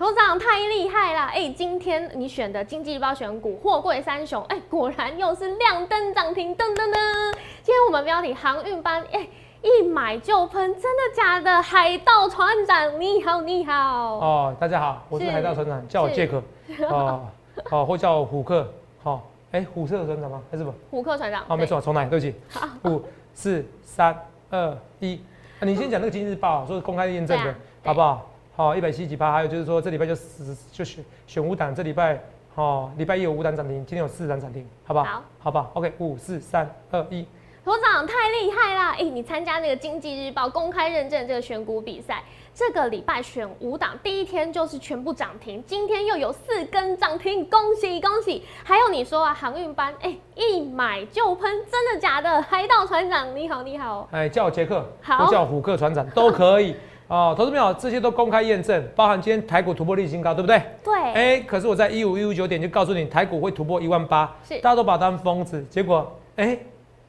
头长太厉害啦！哎，今天你选的经济日报选股货柜三雄，哎，果然又是亮灯涨停，噔噔噔！今天我们标题航运班，哎，一买就喷，真的假的？海盗船长，你好，你好。哦，大家好，我是海盗船长，叫我杰 克。哦，好，或叫我虎克。好，哎，虎克船长吗？还是不？虎克船长。哦，没错，重来，对不起。好五、四、三、二、一。你先讲那个经济日报，说是公开验证的，好不好？好，一百七几八，还有就是说这礼拜就十就选选五档，这礼拜哦，礼拜一有五档涨停，今天有四档涨停，好不好？好，好吧，OK，五四三二一，头长太厉害啦！哎，你参加那个经济日报公开认证这个选股比赛，这个礼拜选五档，第一天就是全部涨停，今天又有四根涨停，恭喜恭喜！还有你说啊，航运班，哎，一买就喷，真的假的？海盗船长你好，你好，哎，叫我杰克，好，叫虎克船长都可以。哦，投资朋友，这些都公开验证，包含今天台股突破历史新高，对不对？对。哎，可是我在一五一五九点就告诉你，台股会突破一万八，是，大家都把它当疯子。结果，哎，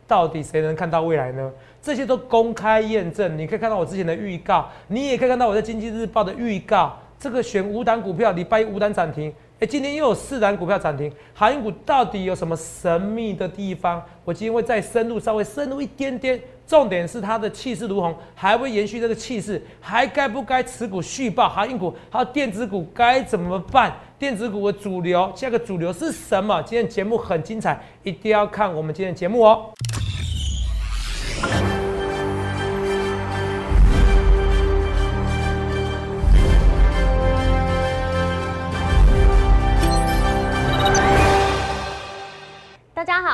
到底谁能看到未来呢？这些都公开验证，你可以看到我之前的预告，你也可以看到我在经济日报的预告。这个选五档股票，礼拜一五档涨停，哎，今天又有四档股票涨停，航运股到底有什么神秘的地方？我今天会再深入，稍微深入一点点。重点是它的气势如虹，还会延续这个气势，还该不该持股续报？航运股还有电子股该怎么办？电子股的主流，下个主流是什么？今天节目很精彩，一定要看我们今天节目哦。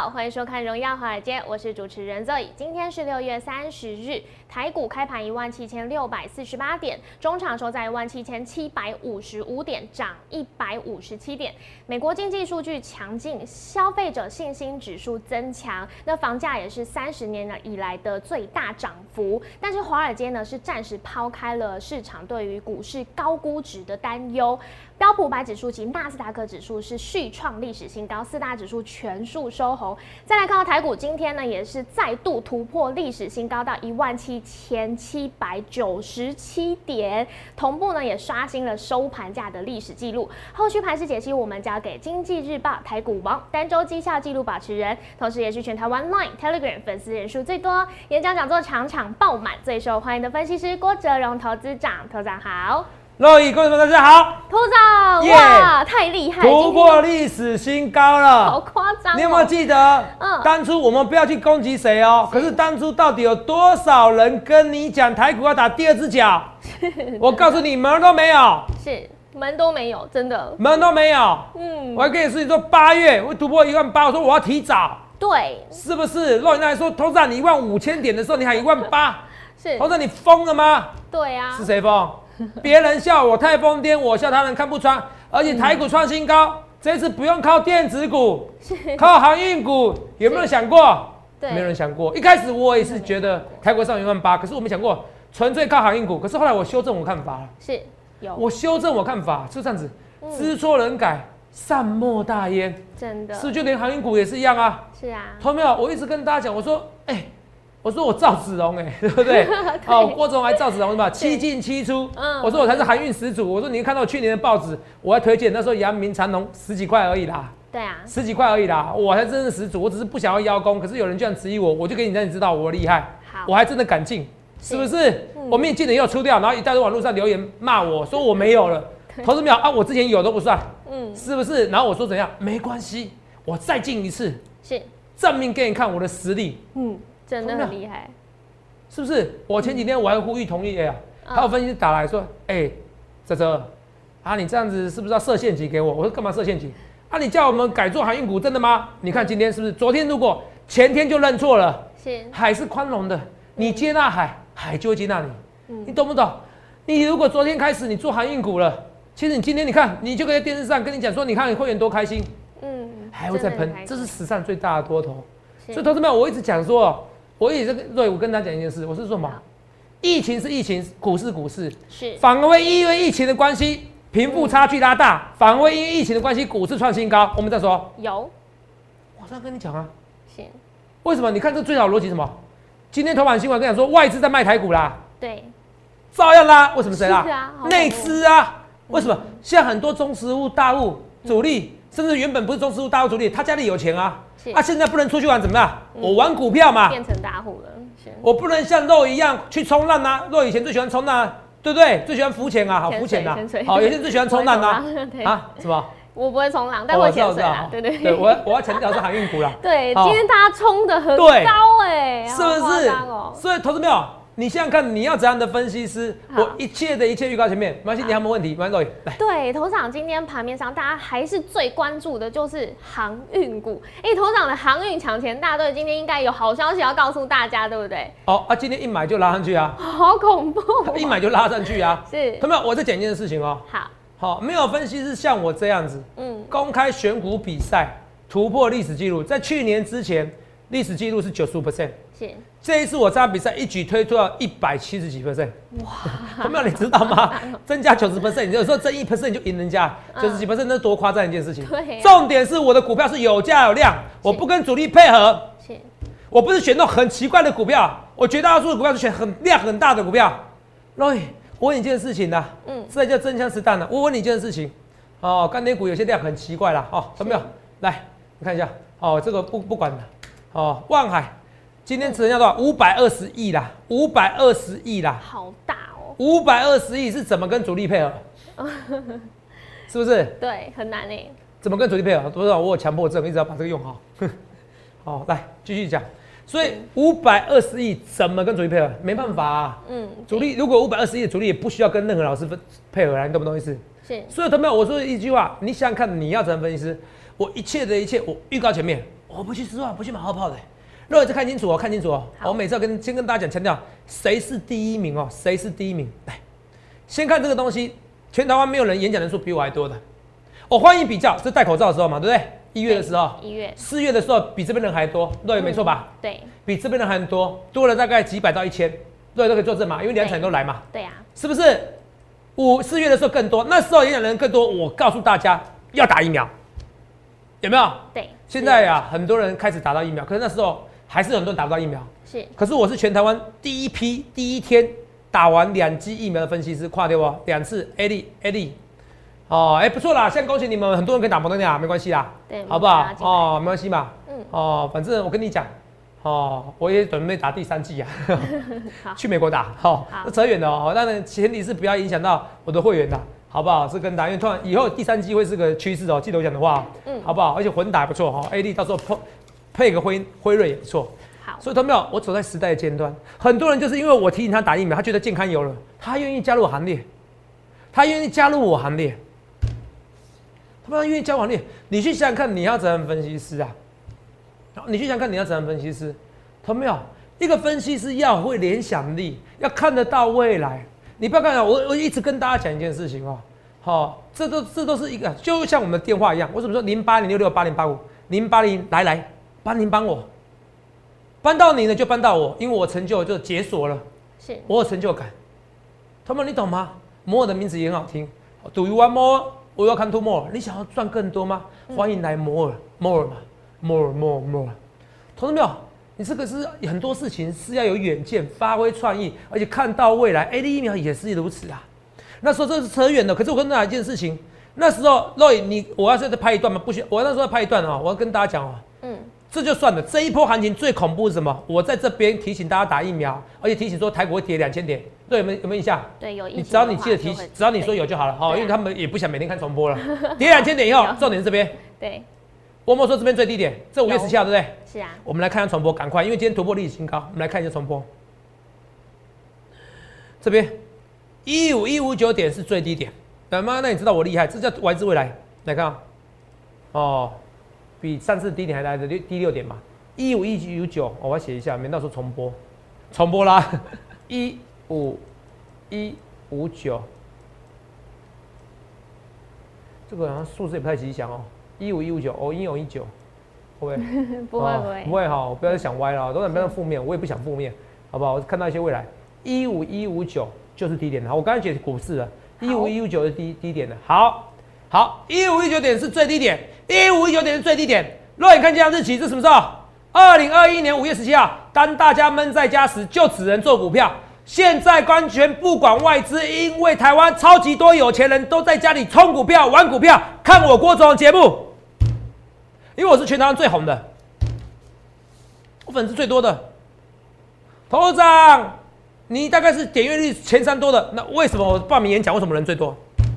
欢迎收看《荣耀华尔街》，我是主持人 Zoe。今天是六月三十日，台股开盘一万七千六百四十八点，中场收在一万七千七百五十五点，涨一百五十七点。美国经济数据强劲，消费者信心指数增强，那房价也是三十年以来的最大涨幅。但是华尔街呢，是暂时抛开了市场对于股市高估值的担忧。标普百指数及纳斯达克指数是续创历史新高，四大指数全数收红。再来看到台股，今天呢也是再度突破历史新高，到一万七千七百九十七点，同步呢也刷新了收盘价的历史记录。后续盘势解析，我们交给经济日报台股王单周绩效记录保持人，同时也是全台湾 Line、Telegram 粉丝人数最多、演讲讲座场场爆满、最受欢迎的分析师郭哲荣投资长，投长好。各位观众大家好，头长哇，太厉害，突破历史新高了，好夸张！你有没有记得？嗯，当初我们不要去攻击谁哦，可是当初到底有多少人跟你讲台股要打第二只脚？我告诉你，门都没有，是门都没有，真的门都没有。嗯，我还跟你说，你说八月会突破一万八，我说我要提早，对，是不是？若你那说头长你一万五千点的时候，你还一万八，是头长你疯了吗？对啊，是谁疯？别人笑我太疯癫，我笑他人看不穿。而且台股创新高，这次不用靠电子股，靠航运股，有没有想过？对，没有人想过。一开始我也是觉得台股上一万八，可是我没想过纯粹靠航运股。可是后来我修正我看法了，是有我修正我看法，就这样子，知错能改，善莫大焉。真的，是就连航运股也是一样啊。是啊，同没有？我一直跟大家讲，我说，哎。我说我赵子龙哎，对不对？哦，郭总还赵子龙是吧？七进七出。嗯。我说我才是航运始祖。我说你看到去年的报纸，我还推荐那时候阳明长龙十几块而已啦。对啊。十几块而已啦，我才真是始祖。我只是不想要邀功，可是有人这样质疑我，我就给你让你知道我厉害。好。我还真的敢进，是不是？我面镜的又出掉，然后一大堆网络上留言骂我说我没有了。投资没有啊？我之前有都不算。嗯。是不是？然后我说怎样？没关系，我再进一次。是。证明给你看我的实力。嗯，真的很厉害。是不是？我前几天我还呼吁同意啊，还有分析师打来说，哎，泽泽，啊，你这样子是不是要设陷阱给我？我说干嘛设陷阱？啊，你叫我们改做航运股，真的吗？你看今天是不是？昨天如果前天就认错了，是海是宽容的，你接纳海，海就会接纳你，你懂不懂？你如果昨天开始你做航运股了，其实你今天你看，你就可以在电视上跟你讲说，你看你会员多开心，嗯，还会再喷，这是史上最大的多头。所以投资们，我一直讲说。我也这个对，我跟他讲一件事，我是说什么？疫情是疫情，股市股市是，反而会因为疫情的关系，贫富差距拉大，反而会因为疫情的关系，股市创新高。我们再说，有，我在跟你讲啊，行，为什么？你看这最好逻辑什么？今天头版新闻跟你讲说，外资在卖台股啦，对，照样啦。为什么谁啦？内资啊，为什么？现在很多中实物大物主力，甚至原本不是中实物大户主力，他家里有钱啊，是。啊，现在不能出去玩怎么办？嗯。我玩股票嘛，变成大户了，我不能像肉一样去冲浪啊！肉以前最喜欢冲浪啊，对不对？最喜欢浮潜啊，好浮潜啊。好，有些人最喜欢冲浪啊。啊，什么？我不会冲浪，但哦我潜水啊，对对。对，我要我要强调是航运股啦，对，今天大家冲的很对高哎，是不是？所以投资没有？你想想看，你要怎样的分析师？我一切的一切预告前面，没关系，你还有没有问题？马上走，来。对，头场今天盘面上，大家还是最关注的就是航运股。哎，头场的航运抢钱大队今天应该有好消息要告诉大家，对不对？哦啊，今天一买就拉上去啊，好恐怖哦、一买就拉上去啊。是同没有？我再讲一件事情哦。好，好，没有分析师像我这样子嗯，公开选股比赛，突破历史记录，在去年之前，历史记录是九十五 percent。是这一次我这场比赛一举推出了一百七十几 percent，哇！有没有你知道吗？增加九十 percent，你有时候增一 percent 就赢人家，嗯九十几 percent 那多夸张一件事情。重点是我的股票是有价有量，我不跟主力配合，我不是选那种很奇怪的股票，我绝大多数的股票是选很量很大的股票。我问你一件事情的，嗯这叫真枪实弹的。我问你一件事情，哦，钢铁股有些量很奇怪啦，哦，有没有？来，你看一下，哦，这个不不管了，哦，望海今天成交多少？五百二十亿啦，五百二十亿啦，好大哦。五百二十亿是怎么跟主力配合？是不是？对，很难哎。怎么跟主力配合？多少我有强迫症，一直要把这个用好。好，来继续讲。所以五百二十亿怎么跟主力配合？没办法啊。嗯，主力如果五百二十亿的主力也不需要跟任何老师分配合啊，你懂不懂意思？是所以，同学们，我说一句话，你想想看，你要怎么分析师？我一切的一切，我预告前面，我不去失望，不去马后炮的。各位再看清楚哦，看清楚哦。好我每次要跟先跟大家讲，强调谁是第一名哦，谁是第一名。来，先看这个东西，全台湾没有人演讲人数比我还多的。我欢迎比较，是戴口罩的时候嘛，对不对？一月的时候，一月，四月的时候比这边人还多，对，没错吧？对比这边人还多，多了大概几百到一千，对，都可以作证嘛，因为两场都来嘛。对呀，是不是？五四月的时候更多，那时候演讲人更多。我告诉大家要打疫苗，有没有？对。现在呀、很多人开始打到疫苗，可是那时候还是很多人打不到疫苗。是可是我是全台湾第一批第一天打完两剂疫苗的分析师，跨掉哦，两次 A 利 A 利，哦，哎、不错啦，现在恭喜你们，很多人可以打摩登啊，没关系啦，对好不好哦，没关系嘛，嗯哦，反正我跟你讲，哦，我也准备打第三季啊。好，去美国打，好、好那扯远了哦。当然前提是不要影响到我的会员的，好不好？是跟打，因为突然以后第三季会是个趋势哦。记得我讲的话，嗯好不好？而且混打也不错哈、哦、，A D 到时候配配个辉辉瑞也不错。好，所以，同没有？我走在时代的尖端，很多人就是因为我提醒他打疫苗，他觉得健康有了，他愿意加入我行列，他愿意加入我行列，他们愿意加入行列。你去想想看，你要怎样分析师啊？好你去想想看，你要怎样分析师？同没有？一个分析师要会联想力，要看得到未来。你不要看啊，我我一直跟大家讲一件事情哦，好、这都这都是一个，就像我们的电话一样。我怎么说零八零六六八零八五零八零来来，帮您帮我，帮到你呢就帮到我，因为我成就就解锁了，是我有成就感。他们你懂吗？摩尔的名字也很好听，Do you want more? Welcome to more。你想要赚更多吗？欢迎来摩尔，more 嘛，more more more。同志没有？你这个是很多事情是要有远见，发挥创意，而且看到未来。A D 疫苗也是如此啊。那时候这是扯远了，可是我跟大家一件事情，那时候 Roy，你我要再拍一段吗？不行，我那时候要拍一段哦，我要跟大家讲哦。嗯，这就算了，这一波行情最恐怖是什么？我在这边提醒大家打疫苗，而且提醒说台股会跌两千点，对有没有有没有印象？对，有印象你只要你记得提只要你说有就好了，好，对啊因为他们也不想每天看重播了。跌两千点以后，重点是这边，对，我们说这边最低点，这五月十七号对不对？是啊，我们来看看重播，赶快，因为今天突破历史新高，我们来看一下重播。这边一五一五九点是最低点，那妈，那你知道我厉害，这叫外资未来。来看啊，哦，比上次低点还来的六第六点嘛，一五一五九，我要写一下，免到时候重播，重播啦，一五一五九，这个好像数字也不太吉祥哦，一五一五九，哦，一五一九，会不会？不会哦不不会，会哈，不要再想歪了，都很不要负面，我也不想负面，好不好？我看到一些未来，一五一五九就是低点了。好我刚才解股市了，一五一五九是低低点的。好，好，一五一九点是最低点，一五一九点是最低点。若你看这张日期，这什么时候？二零二一年五月十七号，当大家闷在家时，就只能做股票。现在完全不管外资，因为台湾超级多有钱人都在家里冲股票、玩股票、看我郭总的节目，因为我是全台湾最红的，我粉丝最多的。头长，你大概是点阅率前三多的，那为什么我报名演讲为什么人最多？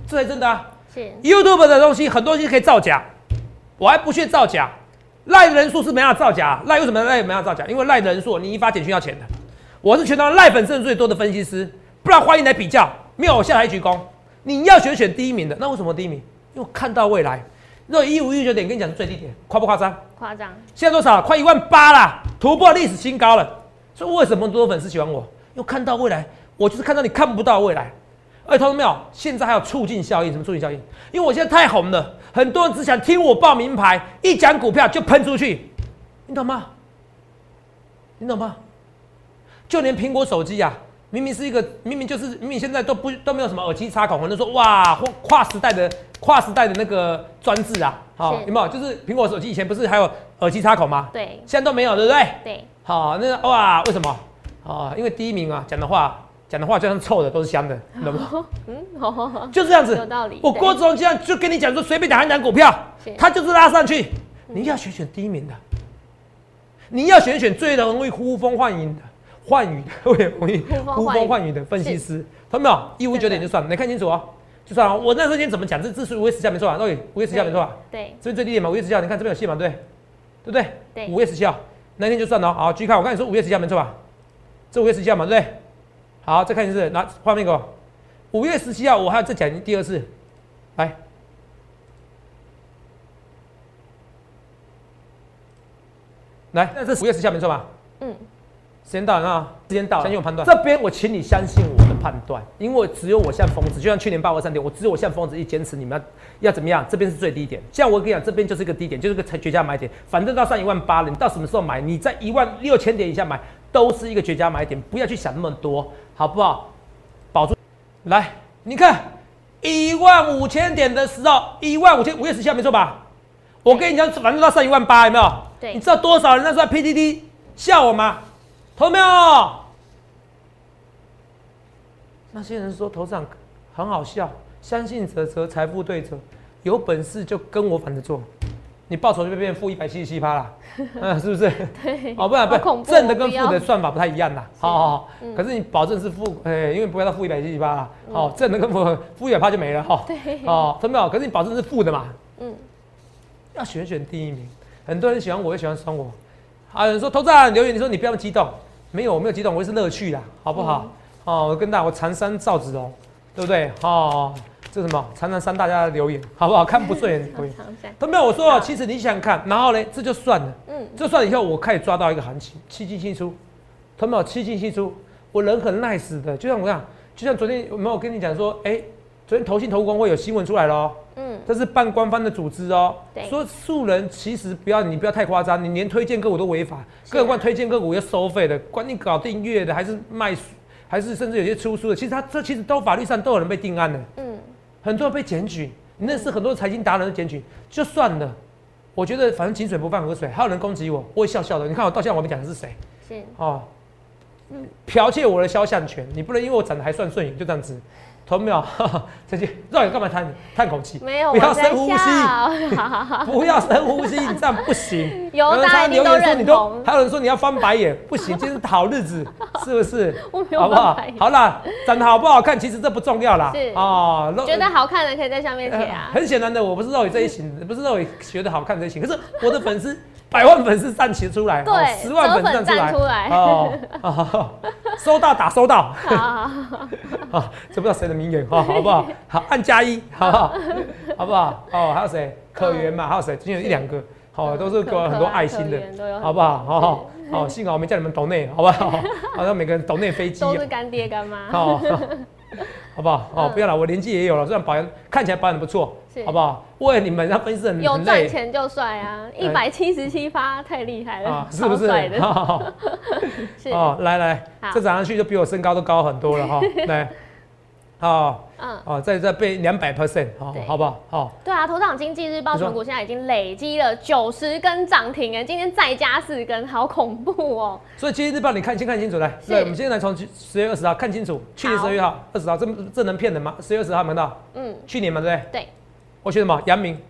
这才真的啊！是 YouTube 的东西很多东西可以造假，我还不屑造假。赖的人数是没办法造假，赖为什么赖没办法造假？因为赖的人数你一发简讯要钱的。我是全台湾赖粉丝最多的分析师，不然欢迎来比较，没有我下台一鞠躬。你要选选第一名的，那为什么第一名？因为看到未来。若一五一九点跟你讲是最低点，夸不夸张？夸张，现在多少？快一万八啦，突破历史新高了。所以为什么多粉丝喜欢我？因为看到未来，我就是看到你看不到未来。哎，同学没有？现在还有促进效应，什么促进效应？因为我现在太红了，很多人只想听我报名牌，一讲股票就喷出去，你懂吗？你懂吗？就连苹果手机啊、明明是一个，明明就是明明现在都不都没有什么耳机插孔，很多人说哇，跨跨时代的跨时代的那个专制啊，好、是有没有？就是苹果手机以前不是还有耳机插孔吗？对现在都没有，对不对？对，好，那个哇，为什么？啊，因为第一名啊，讲的话讲的话就像臭的都是香的，你懂吗？嗯，哦，就这样子，有道理我郭子龙这样就跟你讲说，随便打一档股票是，他就是拉上去。你要选选第一名的，你要选选最容易呼风唤雨的、唤雨的、会容易呼呼风唤雨的分析师，懂没有？一五九点就算了，你看清楚哦，就算了。我那时候今天怎么讲？这这是五月十号没错吧？对，五月十号没错吧？对，这边最低点嘛，五月十号，你看这边有线嘛，对，对不对？对五月十七号那天就算了哦。好，继续看，我跟你说五月十七号没错吧？这五月十七号嘛，对不对？好，再看一次，拿画面给我。五月十七号，我还要再讲第二次，来，来，那这是五月十七号没错吧？嗯，时间到了啊！时间到了相信我判断。这边我请你相信我的判断，因为只有我像疯子，就像去年八二三点，我只有我像疯子一坚持，你们要要怎么样？这边是最低点，像我跟你讲，这边就是一个低点，就是个绝佳买点。反正到上一万八了，你到什么时候买？你在一万六千点以下买，都是一个绝佳买点，不要去想那么多，好不好？保住。来，你看一万五千点的时候，一万五千五月十七号没错吧？我跟你讲，反正到上一万八，有没有？对你知道多少人那时候在 PDD 笑我吗？投没有？那些人说头上很好笑，相信者则财富对折，有本事就跟我反着做，你报酬就会变负一百七十七趴啦，嗯，是不是？对，哦，不然不然，正的跟负的算法不太一样啦。好好好，嗯可是你保证是负，哎，因为不要到负一百七十八啦。好，正的跟负负一百趴就没了哈。对哦，真的哦，可是你保证是负的嘛？嗯，要选选第一名，很多人喜欢我，也喜欢酸我。啊有人说投赞留言，你说你不要激动，没有，我没有激动，我是乐趣啦，好不好？哦，我跟大家，我长山赵子龙，对不对？哦，这什么？长山三大家的留言，好不好？看不顺眼的 留言。常在，都没有，我说哦，其实你想想看，然后呢，这就算了。嗯，这算了以后，我开始抓到一个行情，七进七出，同没有七进七出，我人很 nice 的，就像我讲，就像昨天有没有跟你讲说，哎、昨天投信投顾公会有新闻出来了哦，嗯，这是半官方的组织哦对，说素人其实不要你不要太夸张，你连推荐个股都违法，是啊。更何况推荐个股要收费的，管你搞订阅的还是卖书，还是甚至有些出书的，其实他这其实都法律上都有人被定案的，嗯，很多人被检举，你认识很多财经达人的检举，就算了。我觉得反正井水不犯河水，还有人攻击我，我会笑笑的。你看我到现在我没讲的是谁是，哦，嗯剽窃我的肖像权，你不能因为我长得还算顺眼就这样子，投没有？这些绕你干嘛叹叹口气？没有，不要深呼吸 不要深呼吸，你这样不行。有人常常大家一定都留言说你都，还有人说你要翻白眼，不行，今天是好日子，是不是？我没有好不好？好啦，长得好不好看，其实这不重要啦。是哦，觉得好看的可以在下面写啊，很显然的，我不是肉宇这一型，不是肉宇觉得好看这一型，可是我的粉丝百万粉丝站起出来，对哦十万粉丝站出来，出来哦，哦 收到打收到，好好好，啊，这不知道谁的名言，哈，好不好？好，按加一，好不好？好不好？哦，还有谁？可媛嘛，还有谁？今天有一两个，好，都是给我很多爱心的，的好不好？好好好，幸好我没叫你们抖内，好不好？好像每个人抖内飞机哦，都是干爹干妈，好，好不好？哦，嗯。不要了，我年纪也有了，虽然保养看起来保养的不错，好不好？为你们让分析很有赚钱就帅啊，一百七十七发太厉害了，啊，是不是，哦，来来，这涨上去就比我身高都高很多了哈。来，好，嗯，哦，再再被两百 percent，好对，好不好？好，对啊，头场经济日报你说纯股现在已经累积了九十根涨停哎，今天再加四根，好恐怖哦。所以今天日报你看先看清楚来，对，我们现在来从十月二十号看清楚，去年好十月号、二十号，这这能骗人吗？十月二十号有没有看到？嗯，去年嘛，对不对？对，我选什么？阳明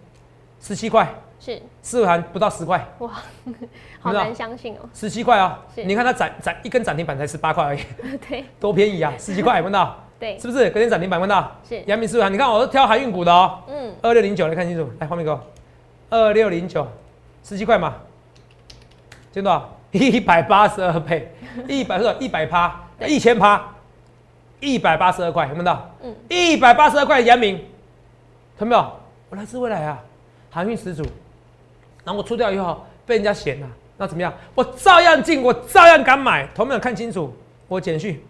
十七块，是四盘不到十块，哇，好难相信哦。十七块啊！是你看它涨涨一根涨停板才十八块而已，对多便宜啊！十七块，有没有看到？对是不是？隔天涨停板，有没有看到？是，阳明是不是？你看我都挑海运股的哦，嗯，二六零九你看清楚，来画面给我，二六零九，十七块嘛，见多少？一百八十二倍，一百多少？一百趴，对一千趴，一百八十二块，有没有？嗯，一百八十二块，阳明，看到没有？我来自未来啊，航运始祖。然后我出掉以后被人家嫌了、那怎么样？我照样进，我照样敢买。同没有看清楚我简讯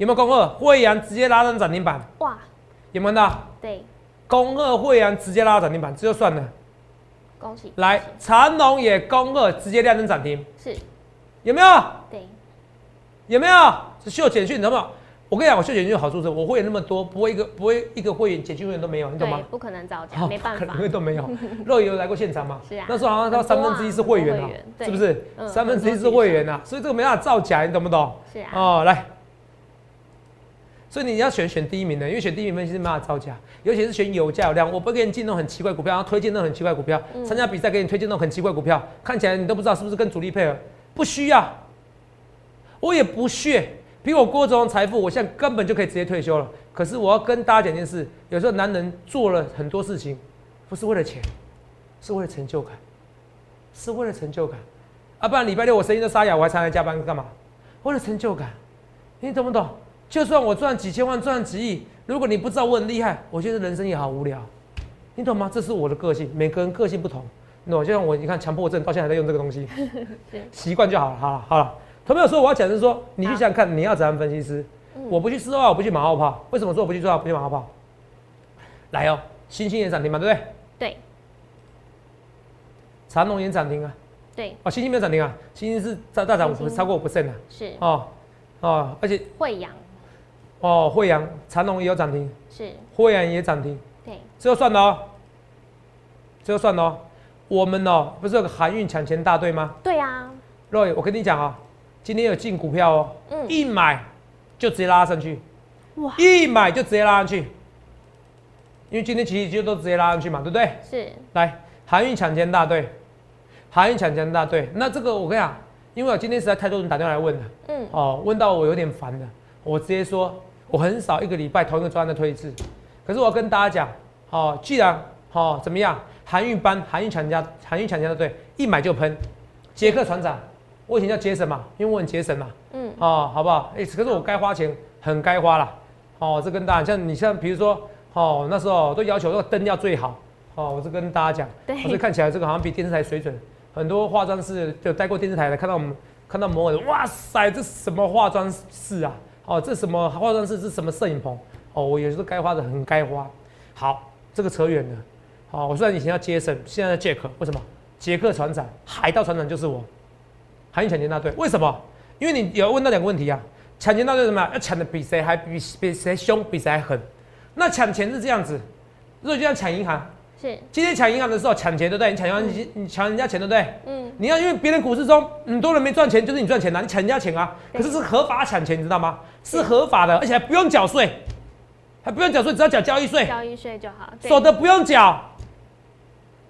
有没有恭贺？惠阳直接拉上涨停板，哇，有没有看到？对，恭贺惠阳直接拉到涨停板，这就算了。恭喜，来，长隆也恭贺直接亮灯涨停，是，有没有？对，有没有？是秀简讯，你懂不懂？我跟你讲，我秀简讯有好处是，我会员那么多，不会一个不会一个会员简讯会员都没有，你懂吗，？不可能造假，好没办法可能，会都没有。肉有来过现场吗？是啊那时候好像到三分之一是会员啊是不是？嗯三分之一是会员啊，所以这个没办法造假，你懂不懂？是啊，哦，来，所以你要选选第一名的，因为选第一名分析是没办法造假，尤其是选有价有量。我不给你进那种很奇怪股票，然后推荐那种很奇怪股票，嗯参加比赛给你推荐那种很奇怪股票，看起来你都不知道是不是跟主力配合，不需要，我也不屑。比我郭总财富，我现在根本就可以直接退休了。可是我要跟大家讲一件事，有时候男人做了很多事情，不是为了钱，是为了成就感，是为了成就感。啊，不然礼拜六我声音都沙哑，我还常来加班干嘛？为了成就感，你懂不懂？就算我赚几千万、赚几亿，如果你不知道我很厉害，我觉得人生也好无聊，你懂吗？这是我的个性，每个人个性不同。你懂？就像我，你看强迫症到现在还在用这个东西，习惯就好了。好了，好了。同没有说我要讲的是说，你去想想看，你要怎样分析师？我不去四号，我不去马后炮。为什么说我不去四号，不去马后炮？来哦，星星也涨停嘛，对不对？对长隆也涨停啊。对哦，星星没有涨停啊，星星是大大涨超过五 percent 啊。是，哦哦，而且惠阳哦，惠阳、长隆也有涨停，是，惠阳也涨停，对，这就算了哦，这就算了哦。我们哦，不是有个航运抢钱大队吗？对啊，Roy，，我跟你讲啊、今天有进股票哦，嗯。一买就直接拉上去，哇，一买就直接拉上去，因为今天其实就都直接拉上去嘛，对不对？是，来，航运抢钱大队，航运抢钱大队，那这个我跟你讲，因为我今天实在太多人打电话来问了，嗯，哦，问到我有点烦了，我直接说，我很少一个礼拜同一个专案的推一次，可是我要跟大家讲，哦，既然哦怎么样，航运班、航运抢家、航运抢家的队一买就喷，杰克船长，我以前叫杰森嘛，因为我很节省嘛，嗯，哦，好不好？哎、可是我该花钱很该花啦。哦，这跟大家像你像比如说，哦，那时候都要求那个灯要最好，哦，我是跟大家讲，对哦所以看起来这个好像比电视台水准，很多化妆师就待过电视台的，看到我们看到某人，哇塞，这什么化妆室啊？哦，这什么化妆室？这什么摄影棚？哦，我有时候该花的很该花。好，这个扯远了。好、我虽然以前要杰森，现在叫杰克，为什么？杰克船长，海盗船长就是我，海运抢劫大队。为什么？因为你有问到两个问题啊，抢劫大队什么？要抢的比谁还比比谁凶，比谁还狠。那抢钱是这样子，如果就像抢银行，是，今天抢银行的时候抢钱，对不对？你抢银行，你你抢人家钱，对不对？嗯，你要因为别人股市中很多人没赚钱，就是你赚钱了、你抢人家钱啊。可是是合法抢钱，你知道吗？是合法的，而且还不用缴税，还不用缴税，只要缴交易税，交易税就好，对所得不用缴，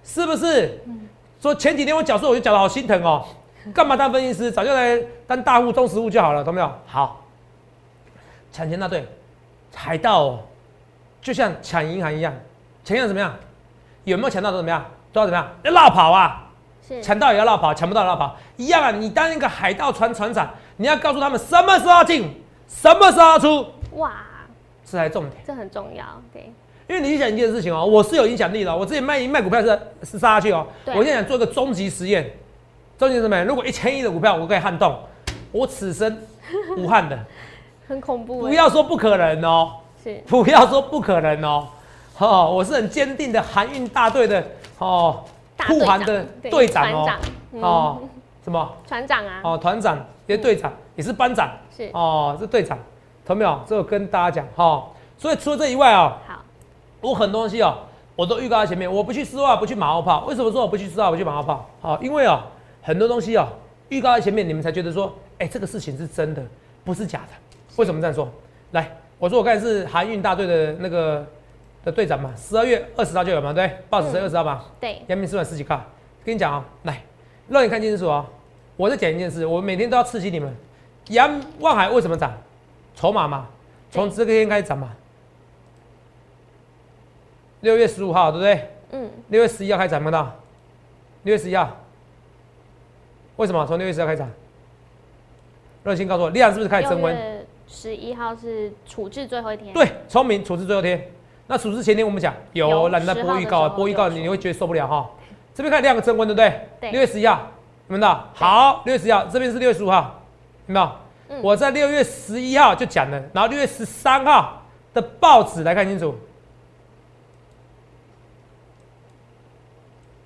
是不是？说前几天我缴税，我就缴的好心疼哦。干嘛当分析师？早就来当大户、中实户就好了，懂没有？好，抢钱那队，海盗哦，就像抢银行一样，抢银行怎么样？有没有抢到都怎么样？都要怎么样？要绕跑啊！是，抢到也要绕跑，抢不到绕跑，一样啊！你当一个海盗船船长，你要告诉他们什么时候要进，什么时候出，哇，这才重点。这很重要，对，因为你想一件事情哦，我是有影响力的哦、我自己卖卖股票是是杀下去哦，对我现在想做一个终极实验，终极什么？如果一千亿的股票我可以撼动，我此生无憾的，很恐怖欸，不要说不可能哦，是，不要说不可能哦，哦，我是很坚定的航运大队的哦，护航的对队长哦船长，嗯哦，什么？船长啊，哦，团长也是队长，也是班长，是，哦，是队长，懂没有？这我跟大家讲哈、哦，所以除了这以外啊、好，我很多东西哦，我都预告在前面，我不去丝袜，不去马后炮。为什么说我不去丝袜，不去马后炮？好，因为哦，很多东西哦，预告在前面，你们才觉得说，哎、这个事情是真的，不是假的。为什么这样说？来，我说我刚才是韩运大队的那个的队长嘛，十二月二十号就有嘛，对报纸是二十号嘛，对，阳明四万十几块。跟你讲啊、来，让你看清楚哦、我在讲一件事，我每天都要刺激你们。阳望海为什么涨？筹码嘛，从这个天开始涨嘛。六月十五号，对不对？嗯，六月十一号开始涨，看到？六月十一号，为什么从六月十号开始涨？热心告诉我，量是不是开始升温？十一号是处置最后一天，，对，聪明，处置最后一天。那处置前天我们讲有有懒得播预告播预告你你会觉得受不了哈。这边看量升温，对不对？对六月十一号，有没有到？好，六月十一号，这边是六月十五号，有没有？嗯我在六月十一号就讲了，然后六月十三号的报纸来看清楚。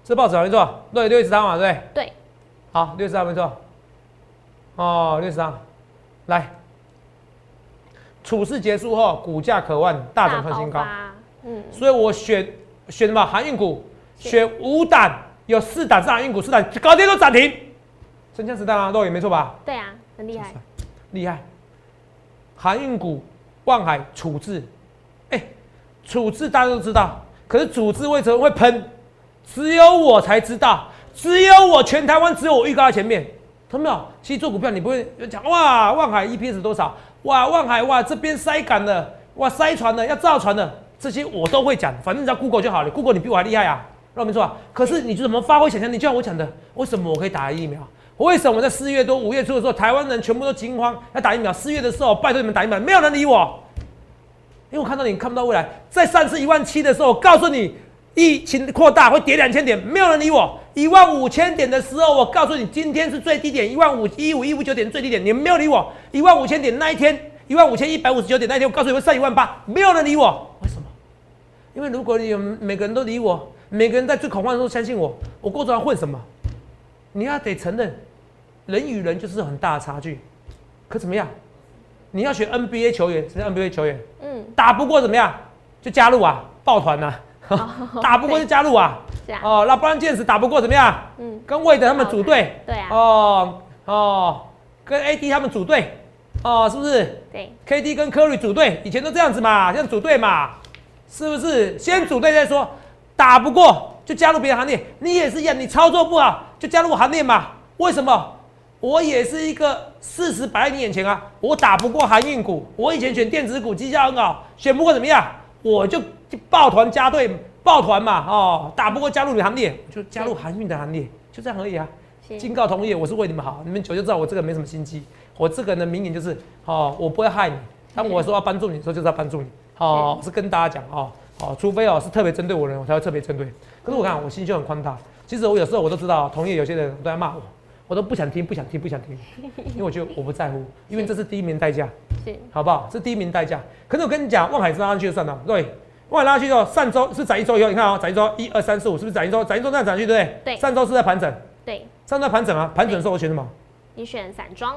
这报纸好没错，对，六月十三嘛，对不对？对，好，六月十号没错。哦，六十号，来，处事结束后，股价可望大涨创新高，发，嗯，所以我选选什么航运股，是选五档，有四档是航运股，四档隔天都涨停，真枪实弹啊，肉眼没错吧？对啊，很厉害，厉害。航运股、望海、处置，哎、处置大家都知道，可是处置为什么会喷？只有我才知道，只有我全台湾只有我预告在前面，看到没有？其实做股票你不会讲哇，望海 EPS 多少？哇，望海哇这边塞港了，哇塞船了，要造船了，这些我都会讲，反正你只要 Google 就好了，Google 你比我还厉害啊，那没错啊。可是你怎么发挥想象力？就像我讲的，为什么我可以打疫苗？为什么在四月多、五月初的时候，台湾人全部都惊慌要打疫苗？四月的时候，拜托你们打疫苗，没有人理我，因为我看到你看不到未来。在上次一万七的时候，我告诉你疫情扩大会跌两千点，没有人理我。一万五千点的时候，我告诉你今天是最低点，一万五一五一五九点最低点，你们没有理我。一万五千点那一天，一万五千一百五十九点那一天，我告诉你会上一万八，没有人理我。因为如果你有每个人都理我，每个人在最恐慌的时候相信我，我过着混什么？你要得承认，人与人就是很大的差距。可怎么样？你要选 NBA 球员，什么 NBA 球员？嗯，打不过怎么样？就加入啊，抱团呐、打不过就加入啊。是啊，哦，那不然剑士打不过怎么样？嗯，跟魏德他们组队。对啊，哦哦，跟 AD 他们组队。哦，是不是对，？KD 跟科瑞组队，以前都这样子嘛，这样组队嘛，是不是？先组队再说，打不过就加入别的行列。你也是一样，你操作不好就加入我行列嘛。为什么？我也是一个事实摆在你眼前啊，我打不过航运股，我以前选电子股绩效很好，选不过怎么样？我就就抱团加队，抱团嘛，哦，打不过加入你行列，就加入航运的行列，就这样而已啊。是警告同业，我是为你们好，你们久就知道我这个没什么心机。我这个人的名言就是，哦，我不会害你，当我说要帮助你的时候，就是要帮助你。哦，是跟大家讲哦，哦，除非哦是特别针对我的人，我才会特别针对。可是我看我心胸很宽大，其实我有时候我都知道，同业有些人都在骂我，我都不想听，不想听，不想听，因为我觉得我不在乎，因为这是第一名代价，是，好不好？是第一名代价。可是我跟你讲，望海拉上去就算了，对，望海拉上去之后，上周是涨一周以后，你看哦，涨一周，一二三四五，是不是涨一周？涨一周这样涨去，对不对？对上周是在盘整，对，上周在盘整啊，盘整的时候我选什么？你选散装，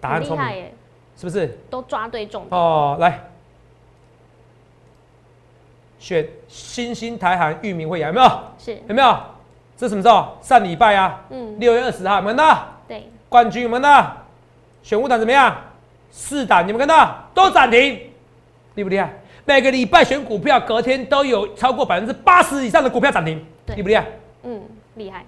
答案聪明，是不是？都抓对重点，哦，来，选新兴台韩域名会员有没有？是，有没有？这什么时候？上礼拜啊，嗯，六月二十号，有没有看到？对，冠军有没有看到？选五档怎么样？四档你们看到都涨停，厉不厉害？每个礼拜选股票，隔天都有超过百分之八十以上的股票涨停，对厉不厉害？嗯，厉害，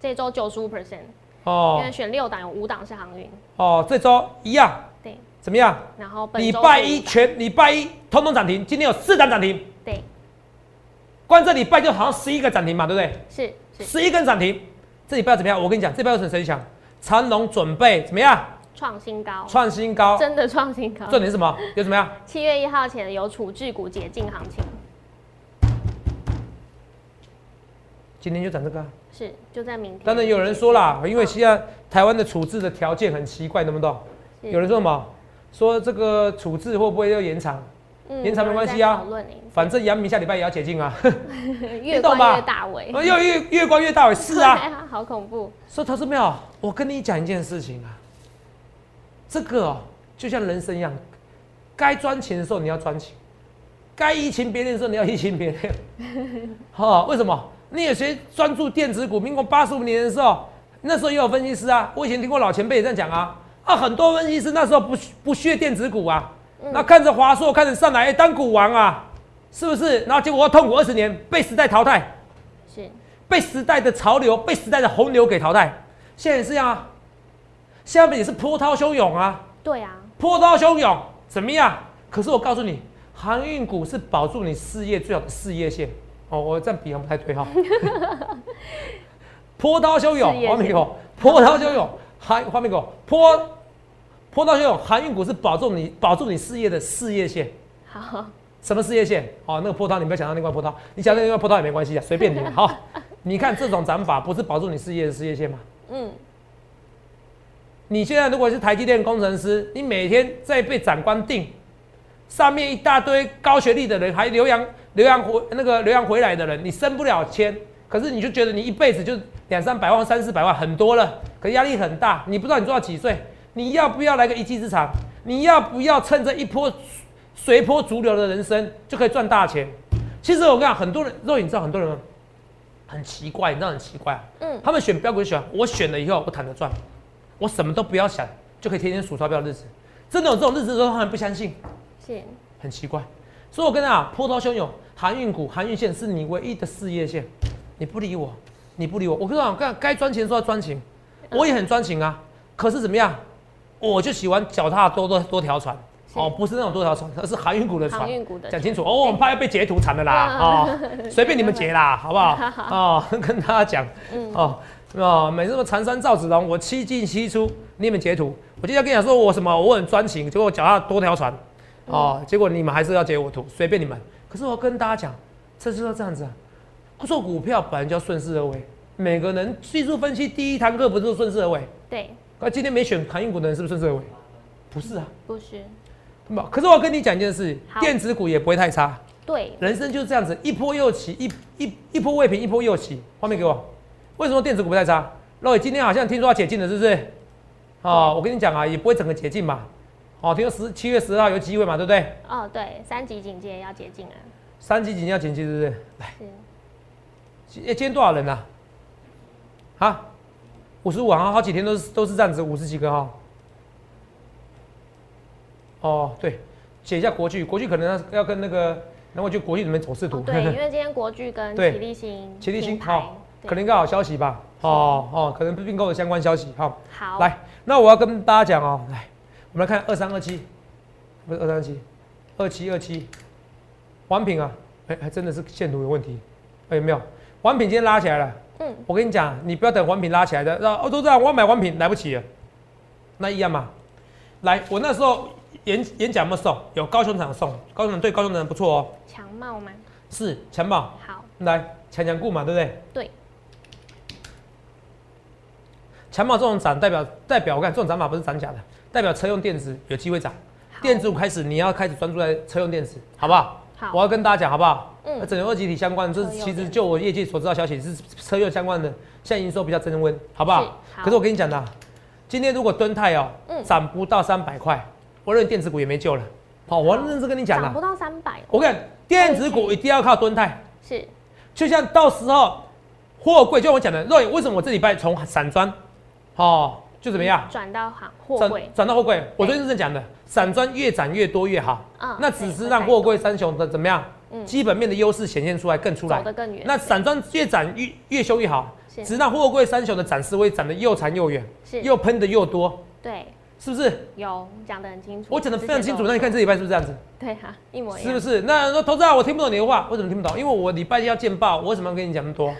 这周九十五 percent，因哦为选六档有五档是航运，哦，这周一样，对，怎么样？然后本礼拜一全礼拜一通通涨停，今天有四档涨停，对，光这礼拜就好像十一个涨停嘛，对不对？是是十一根涨停，这礼拜怎么样？我跟你讲，这礼拜有谁谁强？长隆准备怎么样？创新高，创新高。真的创新高。重点是什么？有怎么样？七月一号前有处置股解禁行情，今天就涨这个啊、是就在明天。当然有人说啦，因为现在台湾的处置的条件很奇怪，懂不懂？有人说什么？说这个处置会不会要延长？嗯延长没关系啊反正阳明下礼拜也要解禁啊，越关越大尾。越越越关越大尾。是啊，好恐怖。所以投资没有，我跟你讲一件事情啊，这个哦，就像人生一样，该赚钱的时候你要赚钱，该移情别恋的时候你要移情别恋。哈，为什么？你有谁专注电子股？民国八十五年的时候，那时候也有分析师啊，我以前听过老前辈也这样讲啊。啊，很多分析师那时候不不屑电子股啊，那看着华硕看着上来，哎，当股王啊，是不是？然后结果痛苦二十年，被时代淘汰，是被时代的潮流、被时代的洪流给淘汰。现在也是这样啊，下面也是波涛汹涌啊，对啊，波涛汹涌，怎么样？可是我告诉你，航运股是保住你事业最好的事业线。哦，我这样比方不太对哈。波涛汹涌，黄明狗，波涛汹涌，还黄明狗，波波涛汹涌，航运股是保住你保住你事业的事业线。好，什么事业线？哦，那个波涛你不要想到那块波涛，你想到那块波涛也没关系啊，随便你。好，你看这种涨法不是保住你事业的事业线吗？嗯。你现在如果是台积电工程师，你每天在被长官定，上面一大堆高学历的人，还留洋留洋回那个留洋回来的人，你升不了迁，可是你就觉得你一辈子就两三百万、三四百万很多了，可压力很大。你不知道你做到几岁，你要不要来个一技之长？你要不要趁这一波随波逐流的人生就可以赚大钱？其实我跟你讲，很多人肉眼知道很多人很奇怪，你知道很奇怪，嗯，他们选标股选我选了以后我躺着赚。我什么都不要想，就可以天天数钞票的日子，真的有这种日子的时候，他们不相信，是，很奇怪。所以我跟你讲，波涛汹涌，航运股、航运线是你唯一的事业线。你不理我，你不理我，我跟你讲，该该赚钱的时候赚钱，我也很专情啊。可是怎么样，我就喜欢脚踏多多多条船，哦，不是那种多条船，而是航运股的船。讲清楚哦，我们怕要被截图惨的啦，哦，随便你们截啦，好不好？哦，跟大家讲，哦。啊，每次什么长山赵子龙，我七进七出，你们截图。我今天跟你讲说我什么，我很专情，结果脚下多条船，哦，结果你们还是要截我图，随便你们。可是我跟大家讲，这就是这样子啊。做股票本来就要顺势而为，每个人技术分析第一堂课不是顺势而为？对。那今天没选航运股的人是不是顺势而为？不是啊。不是。可是我跟你讲一件事，电子股也不会太差。对。人生就是这样子，一波又起，一一一波未平，一波又起。画面给我。为什么电子股不太差？肉今天好像听说要解禁了，是不是？哦，我跟你讲啊，也不会整个解禁嘛。哦，听说十七月十二号有机会嘛，对不对？哦，对，三级警戒要解禁啊。三级警戒要解禁，是不是？来，今今天多少人呢？啊，五十五啊，好几天都是都是这样子，五十几个哈。哦，对，写一下国剧，国剧可能要要跟那个，那我就国剧里面走势图。对，因为今天国剧跟齐力新，齐力新好。可能个好消息吧，哦哦，可能并购的相关消息，好，好，来，那我要跟大家讲哦，来，我们来看二三二七，不是二三七，二七二七，王品啊，哎，还真的是线图有问题，哎，有没有？王品今天拉起来了，嗯，我跟你讲，你不要等环品拉起来的，让哦都这样，我要买环品来不及了，那一样嘛，来，我那时候演演讲没送，有高雄场送，高雄对高雄的人不错哦，强茂吗？是强茂，好，来强强固嘛，对不对？对。强茂这种涨代表代表我看这种涨法不是涨假的，代表车用电子有机会涨。电子股开始你要开始专注在车用电子，好不好？好，我要跟大家讲好不好？嗯。整个二级体相关，这其实就我业界所知道消息是车用相关的，现在营收比较增温，好不好？可是我跟你讲的，今天如果敦泰哦涨不到三百块，我认为电子股也没救了。好，我认真跟你讲了。涨不到三百。我跟电子股一定要靠敦泰。是。就像到时候货柜，就我讲的，若为什么我这礼拜从散装？哦，就怎么样？转到行货柜，转到货柜。我昨天是这样讲的，散装越涨越多越好。嗯，那只是让货柜三雄的怎么样？嗯，基本面的优势显现出来更出来，走得更远。那散装越涨越越凶越好，只是让货柜三雄的展示会长得又长又远，是又喷的又多。对，是不是？有讲得很清楚，我讲得非常清楚。那你看这礼拜是不是这样子？对哈，一模一样。是不是？那说投资啊，我听不懂你的话，我怎么听不懂？因为我礼拜一要见报，我为什么要跟你讲那么多？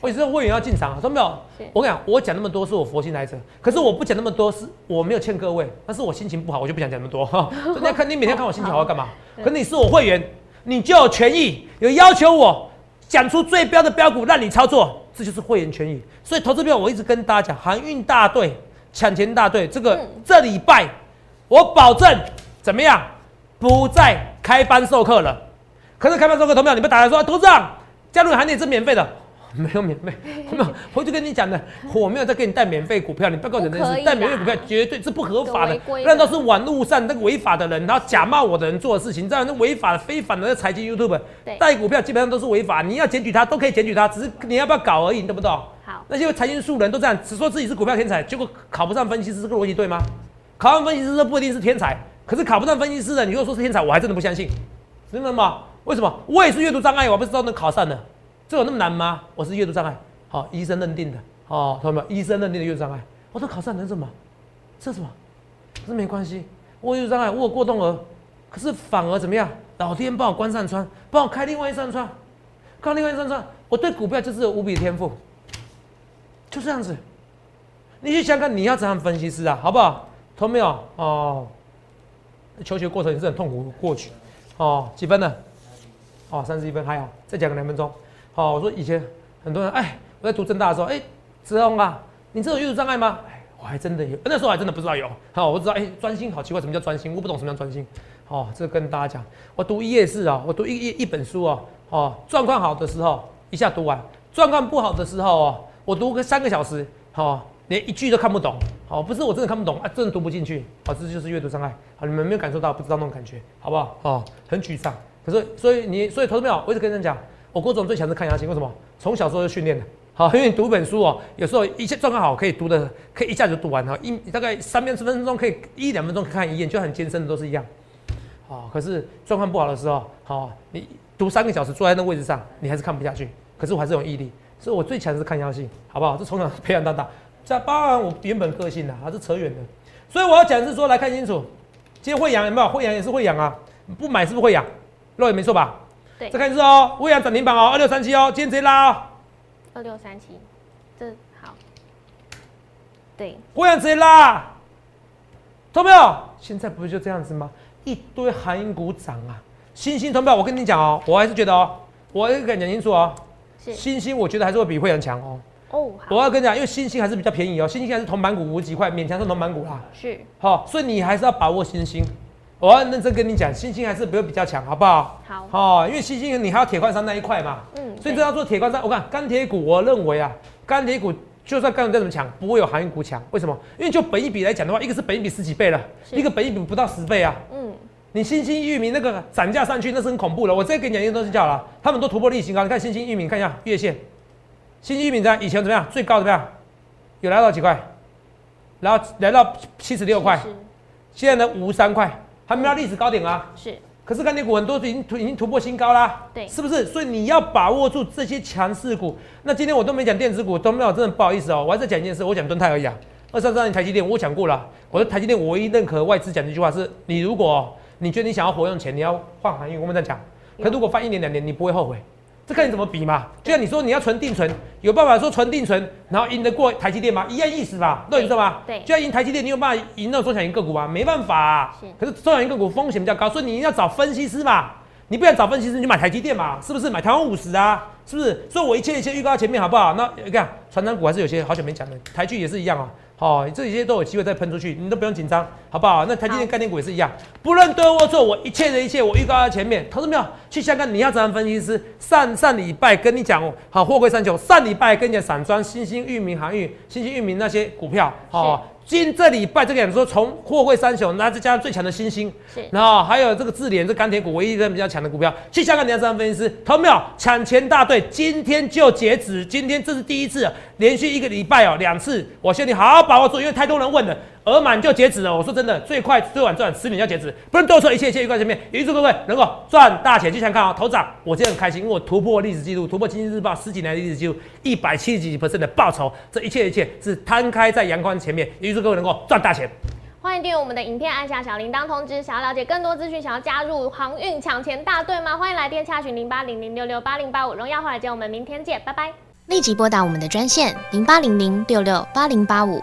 我是会员要进场啊，说没有？我跟你讲，我讲那么多是我佛心来着，可是我不讲那么多是我没有欠各位，但是我心情不好，我就不想讲那么多哈。你要看你每天看我心情好要干嘛？可你是我会员，你就有权益，有要求我讲出最标的标股让你操作，这就是会员权益。所以投资票我一直跟大家讲，航运大队、抢钱大队，这个这礼拜我保证怎么样，不再开班授课了。可是开班授课，投票你们打来说，董事长加入行列是免费的。没有免费，没有，我就跟你讲的，我没有在给你带免费股票，你不要跟我讲这件事，带免费股票绝对是不合法的，那都是网络上那个违法的人，然后假冒我的人做的事情，你知道那违法的、非法的那财经 YouTube 带股票基本上都是违法，你要检举他都可以检举他，只是你要不要搞而已，你懂不懂？好，那些财经素人都这样，只说自己是股票天才，结果考不上分析师，这个逻辑对吗？考上分析师这不一定是天才，可是考不上分析师的，你如果说是天才，我还真的不相信，真的吗？为什么？我也是阅读障碍，我不知道能考上的，这有那么难吗？我是阅读障碍。好，医生认定的，哦，同学们，医生认定的阅读障碍，我说考上能什么？这什么？这没关系，我阅读障碍，我有过动额，可是反而怎么样？老天帮我关上窗，帮我开另外一扇窗，开另外一扇窗，我对股票就是有无比天赋，就这样子。你去想想，你要怎样分析师啊？好不好？同没有？哦，求学过程也是很痛苦过去，哦，几分呢？哦，三十一分，还好，再讲个两分钟。好，我说以前很多人，哎。我在读正大的时候，哎，子龙啊，你这有阅读障碍吗？哎，我还真的有，那时候还真的不知道有。好，我知道，哎，专心好奇怪，什么叫专心？我不懂什么叫专心。哦，这跟大家讲，我读一页是啊，我读一一一本书哦，哦，状况好的时候一下读完，状况不好的时候哦，我读个三个小时，好，连一句都看不懂。好，不是我真的看不懂啊，真的读不进去。好，这就是阅读障碍。好，你们没有感受到，不知道那种感觉，好不好？哦，很沮丧。可是，所以你，所以投资没我一直跟人讲，我郭总最强是看压性，为什么？从小时候就训练的。好，因为你读本书哦，有时候一切状况好，可以读的，可以一下子就读完哈，一大概三遍十分钟可以一两分钟看一页，就很艰深的都是一样。好，可是状况不好的时候，好，你读三个小时坐在那位置上，你还是看不下去。可是我还是有毅力，所以我最强的是看压性，好不好？这从小培养到大，这包含我原本个性的，还是扯远的。所以我要讲是说，来看清楚，今天会养有没有？会养也是会养啊，不买是不是会养？肉也没错吧？对。再看一次哦，会养涨停板哦，二六三七哦，今天直接拉哦。二六三七，这好，对，我想直接拉，投票，现在不是就这样子吗？一堆韩银股涨啊，新兴投票，我跟你讲哦，我还是觉得哦，我要跟你讲清楚哦，新兴我觉得还是会比会员强哦。哦，我要跟你讲，因为新兴还是比较便宜哦，新兴还是铜板股五几块，勉强是铜板股啦。是，好，所以你还是要把握新兴。我要认真跟你讲，新兴还是不会比较强，好不好？好，哦，因为新兴你还有铁矿山那一块嘛，嗯，所以这要做铁矿山。我看钢铁股，我认为啊，钢铁股就算钢铁再怎么强，不会有航运股强。为什么？因为就本一比来讲的话，一个是本一比十几倍了，一个本一比不到十倍啊。嗯，你新兴域名那个涨价上去，那是很恐怖的。我再给你讲一个东西就好了，他们都突破历史新高。你看新兴域名，看一下月线，新兴域名在以前怎么样？最高怎么样？有来到几块？然后来到七十六块，现在呢五十三块。还没到历史高点啊！是，可是钢铁股很多已经突已经突破新高啦，对，是不是？所以你要把握住这些强势股。那今天我都没讲电子股，都没有，真的不好意思哦。我还在讲一件事，我讲敦泰而已啊。二三三年台积电，我讲过了。我的台积电，我唯一认可外资讲的一句话是：你如果你觉得你想要活用钱，你要换行业，我们再讲。可如果放一年两年，你不会后悔。这看你怎么比嘛？就像你说你要存定存，有办法说存定存，然后赢得过台积电吗？一样意思吧，对，你知道吗？对，就要赢台积电，你有办法赢那中小型个股吗？没办法。是。可是中小型个股风险比较高，所以你一定要找分析师嘛。你不想找分析师，你就买台积电嘛，是不是？买台湾五十啊，是不是？所以我一切一切预告前面好不好？那你看，船长股还是有些好久没讲的，台剧也是一样啊。好，这些都有机会再喷出去，你都不用紧张，好不好？那台积电概念股也是一样，不论对或错，我一切的一切我预告在前面。投资没有？去香港你要怎样分析师？上上礼拜跟你讲，好，货柜三九，上礼拜跟你讲散装、新兴、域名、航运、新兴、域名那些股票，好。今这礼拜这个讲说，从货柜三雄，那再加上最强的新星，是，然后还有这个智联，这钢铁股唯一一个比较强的股票，去香港你要这样分析师，投没有？抢钱大队今天就截止，今天这是第一次，连续一个礼拜哦，两次，我劝你好好把握住，因为太多人问了。额满就截止了，我说真的，最快最晚赚十年要截止，不能多说一切一切预告前面，也预祝各位能够赚大钱。就想看啊，头涨，我今天很开心，因为我突破历史记录，突破经济日报十几年的历史记录，一百七十几 percent 的报酬，这一切一切是摊开在阳光前面，也预祝各位能够赚大钱。欢迎订阅我们的影片，按下小铃铛通知。想要了解更多资讯，想要加入航运抢钱大队吗？欢迎来电洽询零八零零六六八零八五。荣耀华尔街，我们明天见，拜拜。立即拨打我们的专线零八零零六六八零八五。